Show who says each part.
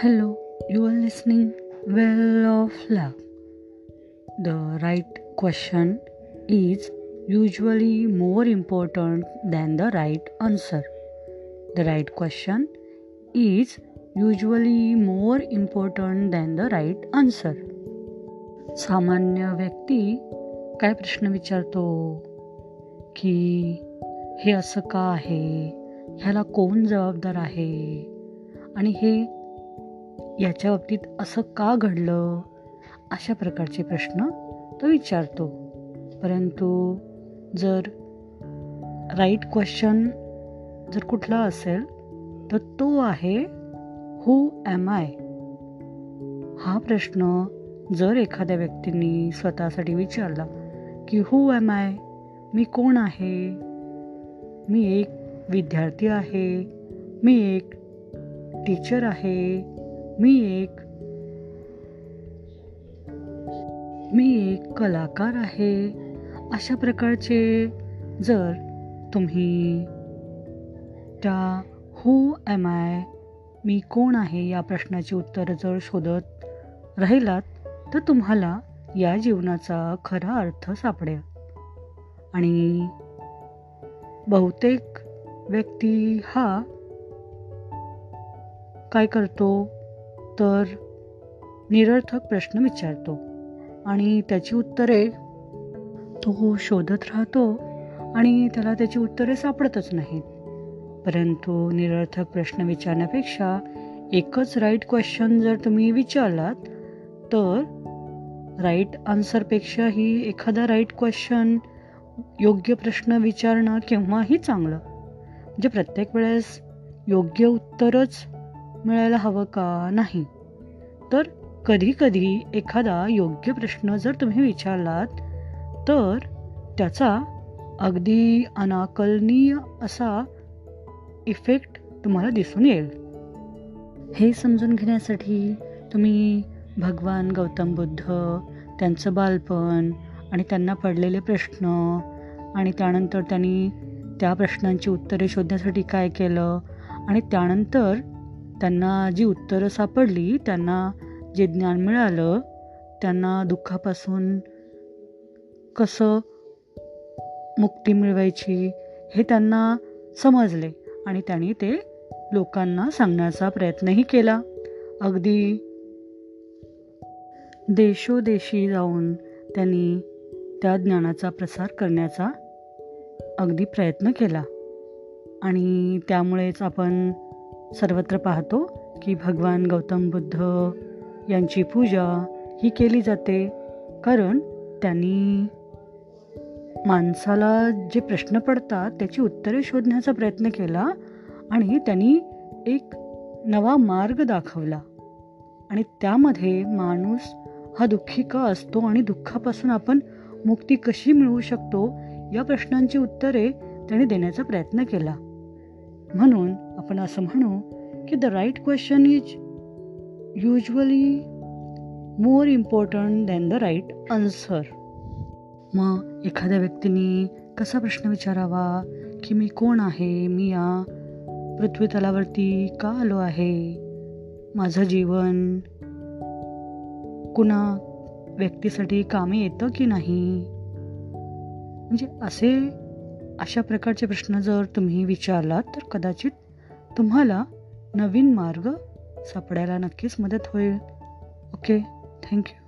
Speaker 1: Hello, you are listening Well of Love. The right question is usually more important than the right answer. The right question is usually more important than the right answer. सामान्य व्यक्ती काय प्रश्न विचारतो की हे असं का आहे ह्याला कोण जबाबदार आहे आणि हे याच्या बाबतीत असं का घडलं? अशा प्रकारचे प्रश्न तो विचारतो. परंतु जर राईट क्वेश्चन जर कुठला असेल तर तो आहे हू एम आय हा प्रश्न जर एखाद्या व्यक्तींनी स्वतःसाठी विचारला की हू एम आय मी कोण आहे? मी एक विद्यार्थी आहे? मी एक टीचर आहे? मी एक मी एक कलाकार आहे. अशा प्रकारचे जर तुम्ही त्या हू एम आय मी कोण आहे या प्रश्नाची उत्तरं जर शोधत राहिलात तर तुम्हाला या जीवनाचा खरा अर्थ सापडेल. आणि बहुतेक व्यक्ती हा काय करतो? तर निरर्थक प्रश्न विचारतो आणि त्याची उत्तरे तो शोधत राहतो आणि त्याला त्याची उत्तरे सापडतच नाहीत. परंतु निरर्थक प्रश्न विचारण्यापेक्षा एकच राईट क्वेश्चन जर तुम्ही विचारलात तर राईट आन्सरपेक्षाही एखादा राईट क्वेश्चन योग्य प्रश्न विचारणं केव्हाही चांगलं. म्हणजे प्रत्येक वेळेस योग्य उत्तरच मिळायला हवं का नाही? तर कधीकधी एखादा योग्य प्रश्न जर तुम्ही विचारलात तर त्याचा अगदी अनाकलनीय असा इफेक्ट तुम्हाला दिसून येईल. हे समजून घेण्यासाठी तुम्ही भगवान गौतम बुद्ध त्यांचं बालपण आणि त्यांना पडलेले प्रश्न आणि त्यानंतर त्यांनी त्या प्रश्नांची उत्तरे शोधण्यासाठी काय केलं आणि त्यानंतर त्यांना जी उत्तरं सापडली त्यांना जे ज्ञान मिळालं त्यांना दुःखापासून कसं मुक्ती मिळवायची हे त्यांना समजले आणि त्यांनी ते लोकांना सांगण्याचा प्रयत्नही केला. अगदी देशोदेशी जाऊन त्यांनी त्या ज्ञानाचा प्रसार करण्याचा अगदी प्रयत्न केला. आणि त्यामुळेच आपण सर्वत्र पाहतो की भगवान गौतम बुद्ध यांची पूजा ही केली जाते. कारण त्यांनी माणसाला जे प्रश्न पडतात त्याची उत्तरे शोधण्याचा प्रयत्न केला आणि त्यांनी एक नवा मार्ग दाखवला. आणि त्यामध्ये माणूस हा दुःखी का असतो आणि दुःखापासून आपण मुक्ती कशी मिळवू शकतो या प्रश्नांची उत्तरे त्यांनी देण्याचा प्रयत्न केला. म्हणून आपण असं म्हणू की the right question is usually more important than the right answer मग एखाद्या व्यक्तीने कसा प्रश्न विचारावा? की मी कोण आहे? मी या पृथ्वीतलावरती का आलो आहे? माझं जीवन कुणा व्यक्तीसाठी कामे येतं की नाही? म्हणजे असे अशा प्रकारचे प्रश्न जर तुम्ही विचारलात तर कदाचित तुम्हाला नवीन मार्ग सापडायला नक्कीच मदत होईल. Okay thank you.